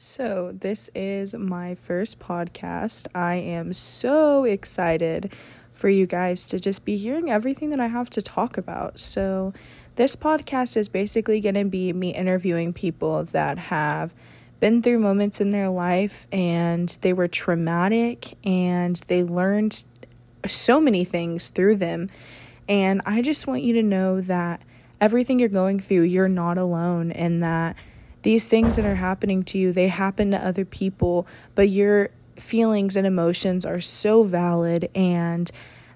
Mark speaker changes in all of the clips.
Speaker 1: So, this is my first podcast. I am so excited for you guys to just be hearing everything that I have to talk about. So, this podcast is basically going to be me interviewing people that have been through moments in their life and they were traumatic and they learned so many things through them. And I just want you to know that everything you're going through, you're not alone, and that these things that are happening to you, they happen to other people, but your feelings and emotions are so valid. And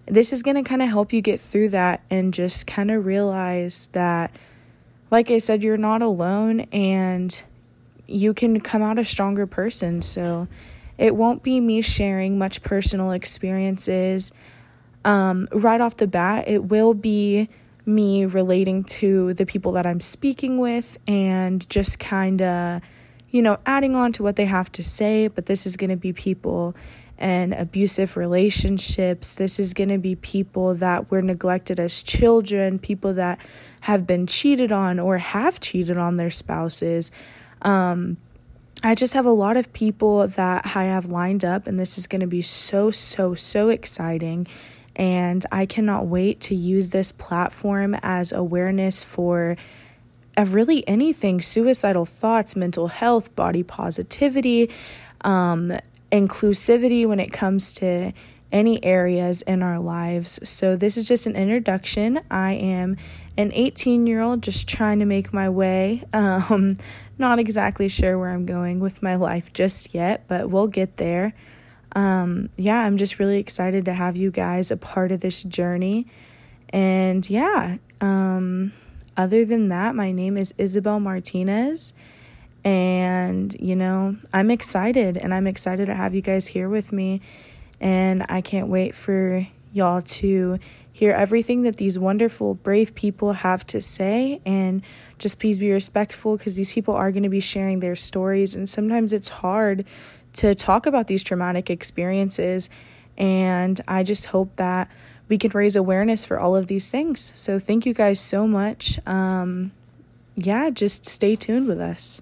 Speaker 1: this is going to kind of help you get through that and just kind of realize that, like I said, you're not alone and you can come out a stronger person. So it won't be me sharing much personal experiences. Um, right off the bat, it will be me relating to the people that I'm speaking with and just kind of, you know, adding on to what they have to say. But this is going to be people in abusive relationships. This is going to be people that were neglected as children, people that have been cheated on or have cheated on their spouses. Um, I just have a lot of people that I have lined up, and this is going to be so, so, so exciting. And I cannot wait to use this platform as awareness for of really anything suicidal thoughts, mental health, body positivity, um, inclusivity when it comes to any areas in our lives. So, this is just an introduction. I am an 18 year old just trying to make my way. Um, not exactly sure where I'm going with my life just yet, but we'll get there um, yeah, I'm just really excited to have you guys a part of this journey. And yeah, um, other than that, my name is Isabel Martinez. And, you know, I'm excited and I'm excited to have you guys here with me. And I can't wait for y'all to hear everything that these wonderful, brave people have to say. And just please be respectful because these people are going to be sharing their stories. And sometimes it's hard to talk about these traumatic experiences. And I just hope that we can raise awareness for all of these things. So thank you guys so much. Um, yeah, just stay tuned with us.